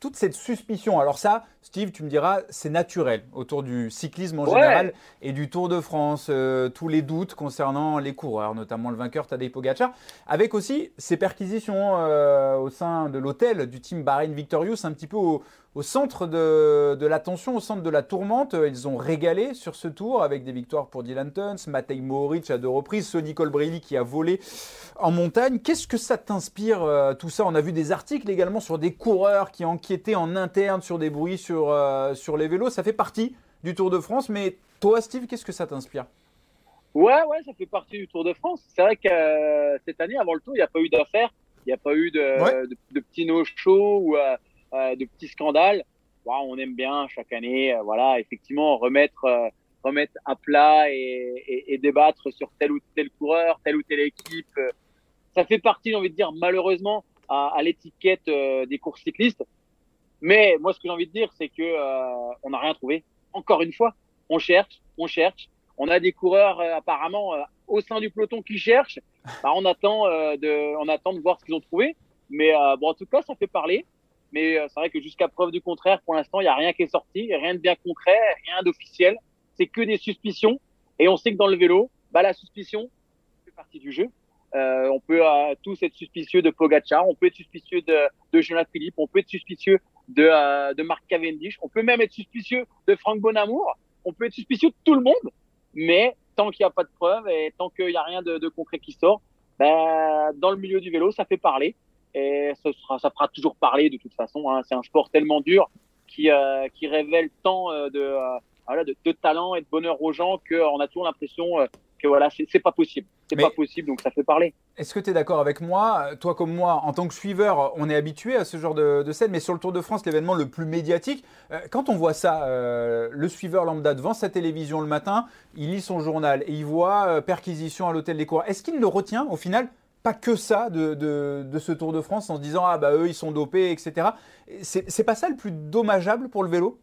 toute cette suspicion. Alors ça, Steve, tu me diras, c'est naturel autour du cyclisme en général et du Tour de France, euh, tous les doutes concernant les coureurs, notamment le vainqueur Tadej Pogacar, avec aussi ces perquisitions euh, au sein de l'hôtel du team Bahrain Victorious, un petit peu au, au centre de, l'attention, au centre de la tourmente. Ils ont régalé sur ce tour avec des victoires pour Dylan Tuns, Matej Mohoric à deux reprises, Sonny Colbrelli qui a volé en montagne. Qu'est-ce que ça t'inspire euh, tout ça? On a vu des articles également sur des coureurs qui enquêtaient en interne sur des bruits sur, euh, sur les vélos. Ça fait partie du Tour de France, mais toi Steve, qu'est-ce que ça t'inspire? Ouais, ouais, ça fait partie du Tour de France. C'est vrai que euh, cette année, avant le Tour, il n'y a pas eu d'affaires, il n'y a pas eu de, de, petits no-shows ou de petits scandales. on aime bien chaque année, euh, voilà, effectivement, remettre, euh, à plat et, débattre sur tel ou tel coureur, telle ou telle équipe. Ça fait partie, j'ai envie de dire, malheureusement, à, à l'étiquette des courses cyclistes. Mais moi, ce que j'ai envie de dire, c'est que on n'a rien trouvé. Encore une fois, on cherche, on cherche. On a des coureurs apparemment au sein du peloton qui cherchent. Bah, on attend de, on attend de voir ce qu'ils ont trouvé. Mais bon, en tout cas, ça fait parler. Mais euh, c'est vrai que jusqu'à preuve du contraire, pour l'instant, il n'y a rien qui est sorti, rien de bien concret, rien d'officiel. C'est que des suspicions. Et on sait que dans le vélo, bah, la suspicion fait partie du jeu. Euh, on peut euh, tous être suspicieux de Pogacar, on peut être suspicieux de, de Jonathan Philippe, on peut être suspicieux de, euh, de Marc Cavendish, on peut même être suspicieux de Franck Bonamour, on peut être suspicieux de tout le monde. Mais tant qu'il n'y a pas de preuves et tant qu'il n'y a rien de, de concret qui sort, bah, dans le milieu du vélo, ça fait parler et ça, sera, ça fera toujours parler de toute façon. Hein. C'est un sport tellement dur qui, euh, qui révèle tant euh, de, euh, voilà, de, de, talent et de bonheur aux gens qu'on a toujours l'impression que voilà, c'est pas possible. C'est pas possible, donc ça fait parler. Est-ce que tu es d'accord avec moi Toi comme moi, en tant que suiveur, on est habitué à ce genre de, de scène, mais sur le Tour de France, l'événement le plus médiatique, quand on voit ça, le suiveur lambda devant sa télévision le matin, il lit son journal et il voit perquisition à l'hôtel des cours. Est-ce qu'il le retient au final? Pas que ça de, de, ce Tour de France en se disant ah bah eux ils sont dopés etc. C'est pas ça le plus dommageable pour le vélo?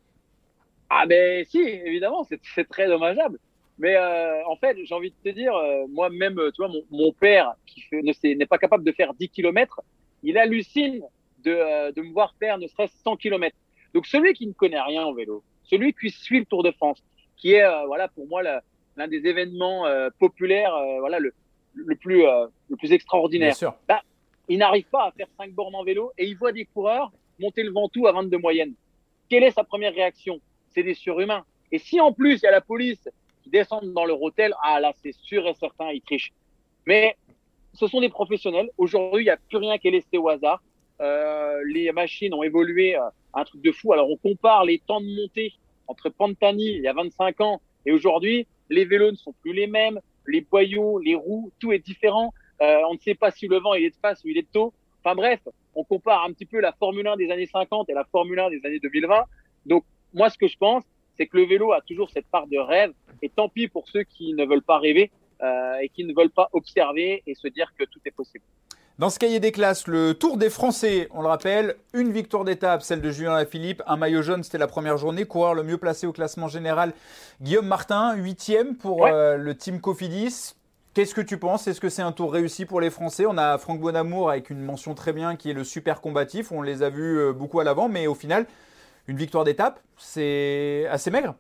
Ah ben si évidemment c'est très dommageable. Mais euh, en fait j'ai envie de te dire euh, moi même tu vois mon, mon père qui n'est pas capable de faire 10 km, il hallucine de, euh, de me voir faire ne serait-ce 100 km. Donc celui qui ne connaît rien en vélo, celui qui suit le Tour de France, qui est voilà pour moi l'un des événements populaires, voilà le, le plus, euh, le plus extraordinaire. Bah, il n'arrive pas à faire 5 bornes en vélo et il voit des coureurs monter le Ventoux à 22 moyenne. Quelle est sa première réaction? C'est des surhumains. Et si en plus il y a la police qui descend dans leur hôtel, ah là c'est sûr et certain, ils trichent. Mais ce sont des professionnels. Aujourd'hui, il n'y a plus rien qui est laissé au hasard. Euh, les machines ont évolué euh, un truc de fou. Alors on compare les temps de montée entre Pantani il y a 25 ans et aujourd'hui, les vélos ne sont plus les mêmes, les boyaux, les roues, tout est différent. Euh, on ne sait pas si le vent il est de face ou il est de tôt. Enfin bref, on compare un petit peu la Formule 1 des années 50 et la Formule 1 des années 2020. Donc moi, ce que je pense, c'est que le vélo a toujours cette part de rêve. Et tant pis pour ceux qui ne veulent pas rêver euh, et qui ne veulent pas observer et se dire que tout est possible. Dans ce cahier des classes, le Tour des Français, on le rappelle, une victoire d'étape, celle de Julien Lafilippe, un maillot jaune, c'était la première journée, coureur le mieux placé au classement général, Guillaume Martin, huitième pour euh, le team Cofidis. Qu'est-ce que tu penses? Est-ce que c'est un tour réussi pour les Français? On a Franck Bonamour avec une mention très bien qui est le super combatif, on les a vus euh, beaucoup à l'avant, mais au final, une victoire d'étape, c'est assez maigre.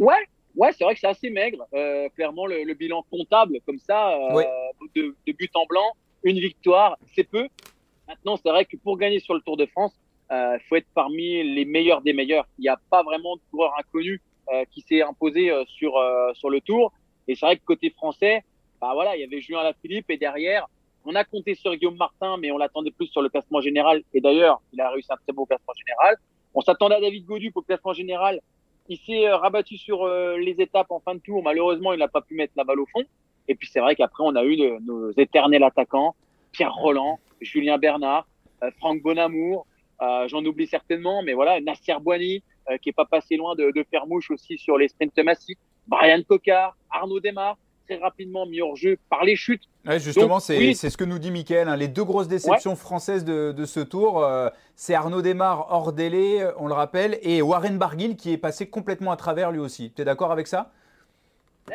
Ouais, Ouais, c'est vrai que c'est assez maigre. Euh, clairement, le, le, bilan comptable comme ça, euh, de, de, but en blanc, une victoire, c'est peu. Maintenant, c'est vrai que pour gagner sur le Tour de France, il euh, faut être parmi les meilleurs des meilleurs. Il n'y a pas vraiment de coureur inconnu euh, qui s'est imposé euh, sur sur le Tour. Et c'est vrai que côté français, bah voilà, il y avait Julien Lafilippe et derrière, on a compté sur Guillaume Martin, mais on l'attendait plus sur le classement général. Et d'ailleurs, il a réussi un très beau classement général. On s'attendait à David Godu pour le classement général. Il s'est rabattu sur les étapes en fin de tour. Malheureusement, il n'a pas pu mettre la balle au fond. Et puis c'est vrai qu'après, on a eu nos éternels attaquants, Pierre Roland, Julien Bernard, euh, Franck Bonamour, j'en oublie certainement, mais voilà, Nasser Boigny, qui est pas passé loin de, de, faire mouche aussi sur les sprints massifs, Brian Cocard, Arnaud Demar, très rapidement mis hors jeu par les chutes. justement, c'est ce que nous dit Mickaël. Hein. les deux grosses déceptions françaises de, de, ce tour, euh, c'est Arnaud Desmar hors délai, on le rappelle, et Warren Barguil qui est passé complètement à travers lui aussi. Tu es d'accord avec ça?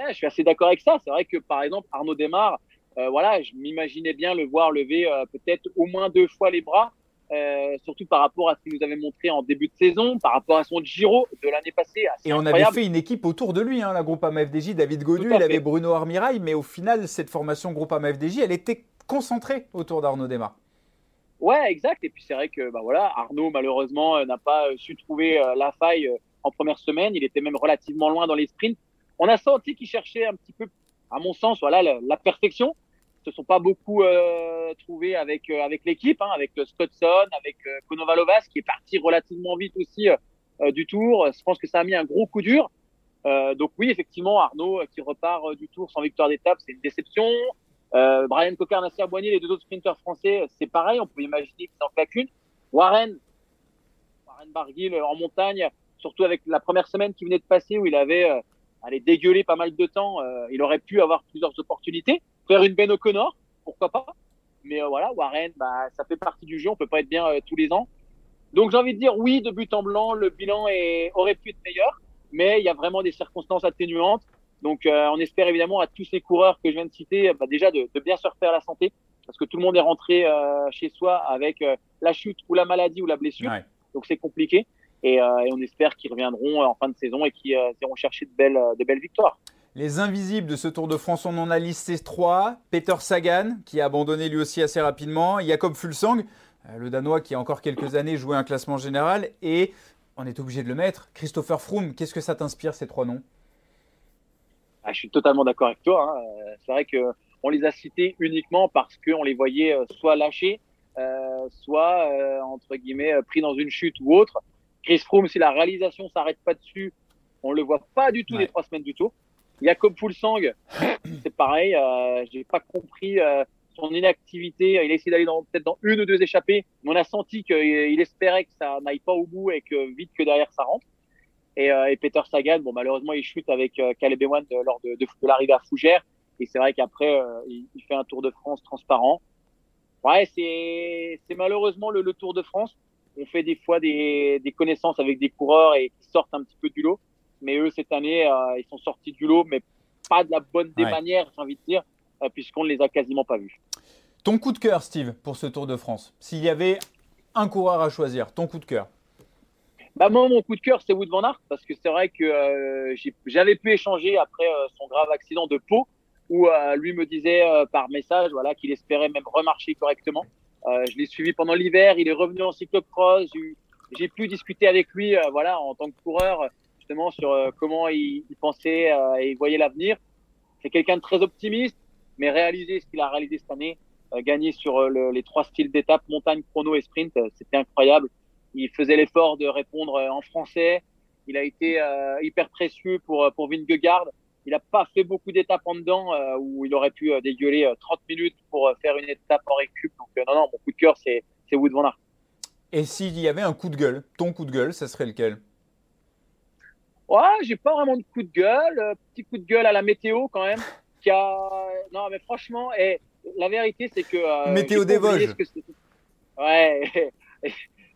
Je suis assez d'accord avec ça. C'est vrai que par exemple, Arnaud Desmar, euh, voilà, je m'imaginais bien le voir lever euh, peut-être au moins deux fois les bras. Euh, surtout par rapport à ce qu'il nous avait montré en début de saison, par rapport à son Giro de l'année passée. Et on avait fait une équipe autour de lui, hein, la groupe FDJ, David Godu, il avait Bruno Armirail, mais au final, cette formation groupe FDJ, elle était concentrée autour d'Arnaud Desmar. Ouais, exact. Et puis c'est vrai que bah voilà, Arnaud malheureusement euh, n'a pas su trouver la faille en première semaine. Il était même relativement loin dans les sprints. On a senti qu'il cherchait un petit peu, à mon sens, voilà la, perfection. Ils se sont pas beaucoup euh, trouvés avec avec l'équipe, hein, avec Scottson, avec Konovalovas qui est parti relativement vite aussi du tour. Je pense que ça a mis un gros coup dur. donc oui, effectivement, Arnaud qui repart du tour sans victoire d'étape, c'est une déception. Euh, Brian Cocker, Nasser Boigny, les deux autres sprinteurs français, c'est pareil. On peut imaginer c'est en claque une. Warren, Warren Barguil en montagne, surtout avec la première semaine qui venait de passer où il avait euh, allé dégueuler pas mal de temps. Euh, il aurait pu avoir plusieurs opportunités. Faire une Ben O'Connor, pourquoi pas. Mais euh, voilà, Warren, bah, ça fait partie du jeu. On peut pas être bien tous les ans. Donc j'ai envie de dire oui, de but en blanc, le bilan est, aurait pu être meilleur, mais il y a vraiment des circonstances atténuantes. Donc, euh, on espère évidemment à tous ces coureurs que je viens de citer, bah, déjà de, bien se refaire la santé, parce que tout le monde est rentré euh, chez soi avec euh, la chute ou la maladie ou la blessure. Donc, c'est compliqué. Et, on espère qu'ils reviendront en fin de saison et qu'ils iront chercher de belles, de belles victoires. Les invisibles de ce Tour de France, on en a listé trois. Peter Sagan, qui a abandonné lui aussi assez rapidement. Jacob Fulsang, le Danois qui a encore quelques années joué un classement général. Et on est obligé de le mettre. Christopher Froome, qu'est-ce que ça t'inspire ces trois noms? Ah, je suis totalement d'accord avec toi. Hein. Euh, c'est vrai que on les a cités uniquement parce qu'on les voyait euh, soit lâchés, euh, soit euh, entre guillemets pris dans une chute ou autre. Chris Froome, si la réalisation s'arrête pas dessus, on le voit pas du tout les trois semaines du tour. Jacob Fulsang, c'est pareil. Euh, J'ai pas compris son inactivité. Il a essayé d'aller peut-être dans une ou deux échappées, mais on a senti qu'il espérait que ça n'aille pas au bout et que vite que derrière ça rentre. Et, euh, et, Peter Sagan, bon, malheureusement, il chute avec euh, Caleb Ewan lors de, de, de l'arrivée à Fougères. Et c'est vrai qu'après, euh, il, il, fait un Tour de France transparent. Ouais, c'est, c'est malheureusement le, le, Tour de France. On fait des fois des, des, connaissances avec des coureurs et qui sortent un petit peu du lot. Mais eux, cette année, euh, ils sont sortis du lot, mais pas de la bonne des manières, j'ai envie de dire, puisqu'on ne les a quasiment pas vus. Ton coup de cœur, Steve, pour ce Tour de France S'il y avait un coureur à choisir, ton coup de cœur bah moi, mon coup de cœur, c'est Wood Van Aert parce que c'est vrai que euh, j'avais pu échanger après euh, son grave accident de peau où euh, lui me disait par message voilà qu'il espérait même remarcher correctement. Je l'ai suivi pendant l'hiver, il est revenu en cyclocross, j'ai pu discuter avec lui voilà en tant que coureur justement sur comment il, il pensait et il voyait l'avenir. C'est quelqu'un de très optimiste, mais réaliser ce qu'il a réalisé cette année, gagner sur le, les trois styles d'étape montagne, chrono et sprint, c'était incroyable il faisait l'effort de répondre euh, en français. Il a été euh, hyper précieux pour, euh, pour Vingegaard. Il n'a pas fait beaucoup d'étapes en dedans où il aurait pu dégueuler 30 minutes pour faire une étape en récup. Donc non, non, mon coup de cœur, c'est Wood Van Aert. Et s'il y avait un coup de gueule, ton coup de gueule, ça serait lequel? Ouais, j'ai pas vraiment de coup de gueule. Petit coup de gueule à la météo quand même. Qui a... Non, mais franchement, et la vérité, c'est que. météo des Vosges. ouais.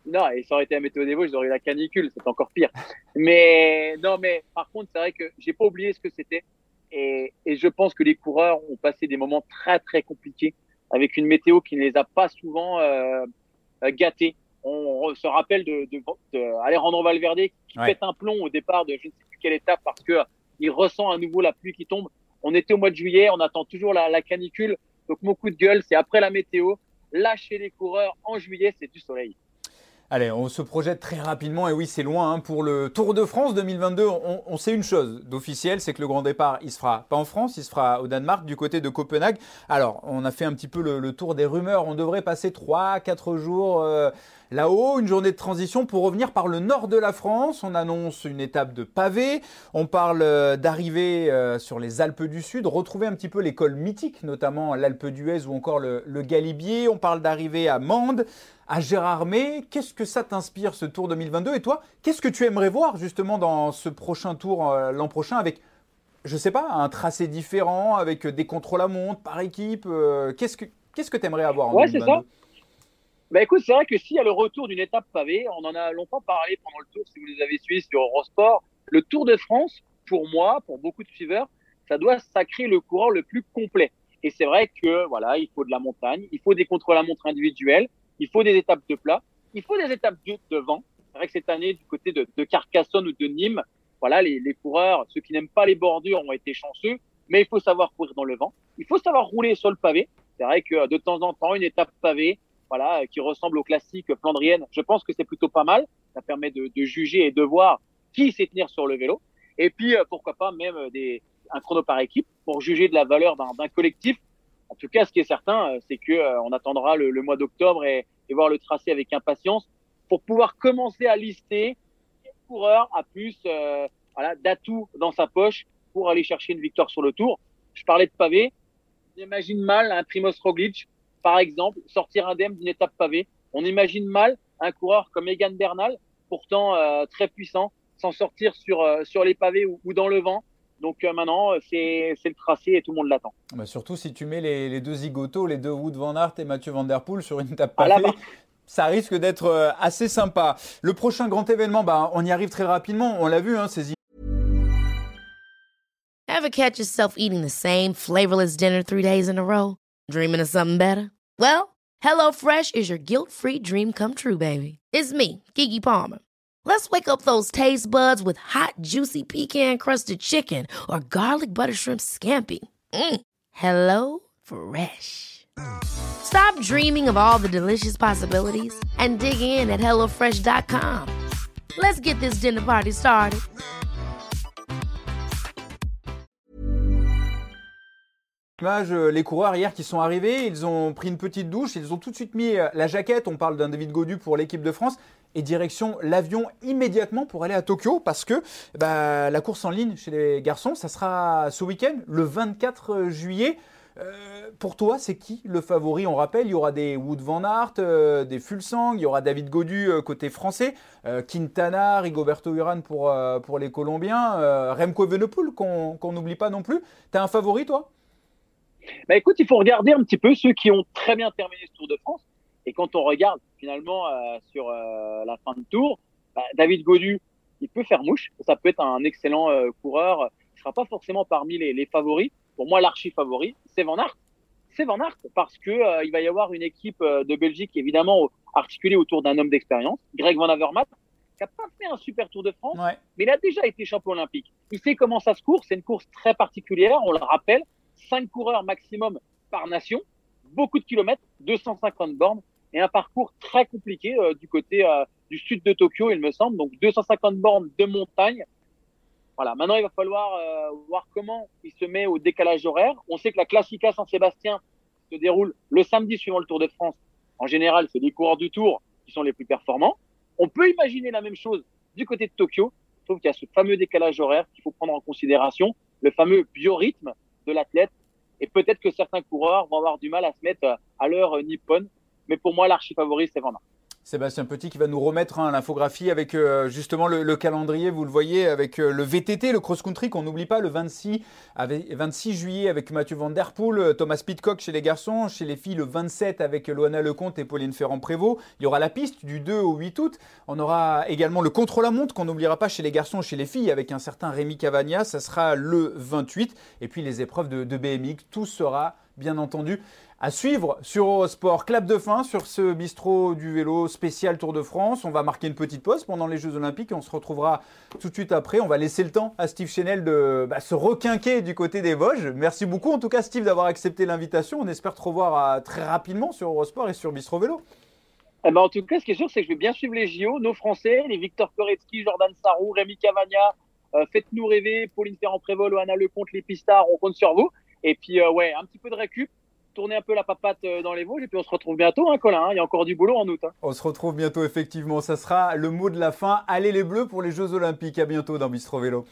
Non, et ça aurait été un météo des Vosges, j'aurais eu la canicule, c'est encore pire. Mais non, mais par contre, c'est vrai que j'ai pas oublié ce que c'était. Et, et, je pense que les coureurs ont passé des moments très très compliqués avec une météo qui ne les a pas souvent euh, gâtés. On, se rappelle de, de, de, Alejandro Valverde qui pète un plomb au départ de je ne sais plus quelle étape parce que il ressent à nouveau la pluie qui tombe. On était au mois de juillet, on attend toujours la, la canicule. Donc mon coup de gueule, c'est après la météo, lâcher les coureurs en juillet, c'est du soleil. Allez, on se projette très rapidement, et oui, c'est loin hein, pour le Tour de France 2022. On, sait une chose d'officiel, c'est que le grand départ, il se fera pas en France, il se fera au Danemark, du côté de Copenhague. Alors, on a fait un petit peu le, tour des rumeurs. On devrait passer 3-4 jours euh, là-haut, une journée de transition pour revenir par le nord de la France. On annonce une étape de pavé. On parle euh, d'arriver euh, sur les Alpes du Sud, retrouver un petit peu l'école mythique, notamment l'Alpe d'Huez ou encore le, le Galibier. On parle d'arriver à Mende à Gérardmer. Qu'est-ce que ça t'inspire ce Tour 2022 Et toi, qu'est-ce que tu aimerais voir justement dans ce prochain Tour euh, l'an prochain avec, je sais pas, un tracé différent, avec des contrôles à montre par équipe euh, Qu'est-ce que qu'est-ce que tu aimerais avoir en Ouais, c'est ça. Bah écoute, c'est vrai que s'il y a le retour d'une étape pavée, on en a longtemps parlé pendant le tour, si vous les avez suivis sur Eurosport, le Tour de France, pour moi, pour beaucoup de suiveurs, ça doit sacrer le coureur le plus complet. Et c'est vrai que voilà, il faut de la montagne, il faut des contrôles à montre individuels, il faut des étapes de plat, il faut des étapes de, vent. C'est vrai que cette année, du côté de, Carcassonne ou de Nîmes, voilà, les, les coureurs, ceux qui n'aiment pas les bordures ont été chanceux, mais il faut savoir courir dans le vent. Il faut savoir rouler sur le pavé. C'est vrai que de temps en temps, une étape pavée, voilà, qui ressemble au classique Flandrienne, je pense que c'est plutôt pas mal. Ça permet de, de, juger et de voir qui sait tenir sur le vélo. Et puis, pourquoi pas même des, un chrono par équipe pour juger de la valeur d'un collectif. En tout cas, ce qui est certain, c'est que on attendra le, le mois d'octobre et, et, voir le tracé avec impatience pour pouvoir commencer à lister quel coureur a plus voilà, d'atouts dans sa poche pour aller chercher une victoire sur le tour. Je parlais de pavé. J'imagine mal un Primoz Roglic, par exemple, sortir indemne d'une étape pavée. On imagine mal un coureur comme Egan Bernal, pourtant euh, très puissant, s'en sortir sur, euh, sur les pavés ou, ou, dans le vent. Donc euh, maintenant, c'est le tracé et tout le monde l'attend. Bah surtout si tu mets les, les deux zigotos, les deux Wood Van Aert et Mathieu Van Der Poel sur une étape pavée, ça risque d'être euh, assez sympa. Le prochain grand événement, bah, on y arrive très rapidement. On l'a vu, hein, ces Ever catch yourself eating the same flavorless dinner three days in a row? Dreaming of something better? Well, HelloFresh is your guilt-free dream come true, baby. It's me, Kiki Palmer. Let's wake up those taste buds with hot, juicy pecan-crusted chicken or garlic butter shrimp scampi. Mm. Hello Fresh. Stop dreaming of all the delicious possibilities and dig in at HelloFresh.com. Let's get this dinner party started. Les coureurs hier qui sont arrivés, ils ont pris une petite douche, ils ont tout de suite mis la jaquette, on parle d'un David Godu pour l'équipe de France, et direction l'avion immédiatement pour aller à Tokyo parce que bah, la course en ligne chez les garçons, ça sera ce week-end, le 24 juillet. Euh, pour toi, c'est qui le favori? On rappelle, il y aura des Wood Van Aert, euh, des Fulsang, il y aura David Godu euh, côté français, Quintana, Rigoberto Urán pour, pour les Colombiens, Remco Evenepoel qu'on n'oublie pas non plus. Tu as un favori, toi? Bah écoute, il faut regarder un petit peu ceux qui ont très bien terminé ce Tour de France. Et quand on regarde finalement euh, sur euh, la fin de tour, bah, David Godu, il peut faire mouche. Ça peut être un excellent euh, coureur. Il sera pas forcément parmi les, les favoris. Pour moi, l'archi favori, c'est Van Aert. C'est Van Aert parce que il va y avoir une équipe de Belgique évidemment articulée autour d'un homme d'expérience, Greg Van Avermaet, qui n'a pas fait un super Tour de France, ouais. mais il a déjà été champion olympique. Il sait comment ça se court. C'est une course très particulière. On le rappelle, cinq coureurs maximum par nation, beaucoup de kilomètres, 250 bornes et un parcours très compliqué euh, du côté euh, du sud de Tokyo, il me semble. Donc 250 bornes de montagne. Voilà. Maintenant, il va falloir euh, voir comment il se met au décalage horaire. On sait que la Classica Saint-Sébastien se déroule le samedi suivant le Tour de France. En général, c'est les coureurs du Tour qui sont les plus performants. On peut imaginer la même chose du côté de Tokyo, sauf qu'il y a ce fameux décalage horaire qu'il faut prendre en considération, le fameux biorhythme de l'athlète. Et peut-être que certains coureurs vont avoir du mal à se mettre à l'heure nippone mais pour moi, l'archi favori, c'est Van. Sébastien Petit qui va nous remettre hein, l'infographie avec euh, justement le, le, calendrier, vous le voyez, avec euh, le VTT, le cross-country qu'on n'oublie pas, le 26, avec, 26 juillet avec Mathieu Van Der Poel, euh, Thomas Pitcock chez les garçons, chez les filles le 27 avec Loana Lecomte et Pauline Ferrand-Prévot. Il y aura la piste du 2 au 8 août. On aura également le contre-la-montre qu'on n'oubliera pas chez les garçons, chez les filles avec un certain Rémi Cavagna, ça sera le 28. Et puis les épreuves de, de BMX, tout sera bien entendu à suivre sur Eurosport. Clap de fin sur ce bistrot du vélo spécial Tour de France. On va marquer une petite pause pendant les Jeux Olympiques et on se retrouvera tout de suite après. On va laisser le temps à Steve Chenel de bah, se requinquer du côté des Vosges. Merci beaucoup en tout cas Steve d'avoir accepté l'invitation. On espère te revoir à, très rapidement sur Eurosport et sur Bistro Vélo. Eh ben, en tout cas, ce qui est sûr, c'est que je vais bien suivre les JO, nos Français, les Victor Koretsky, Jordan Sarrou, Rémi Cavagna. Euh, Faites-nous rêver, Pauline Ferrand-Prévol, Anna Lecomte, les pistards, on compte sur vous. Et puis, euh, ouais, un petit peu de récup tourner un peu la papate dans les Vosges et puis on se retrouve bientôt, hein, Colin. Hein, il y a encore du boulot en août. Hein. On se retrouve bientôt, effectivement. Ça sera le mot de la fin. Allez les Bleus pour les Jeux Olympiques. À bientôt dans Bistro Vélo.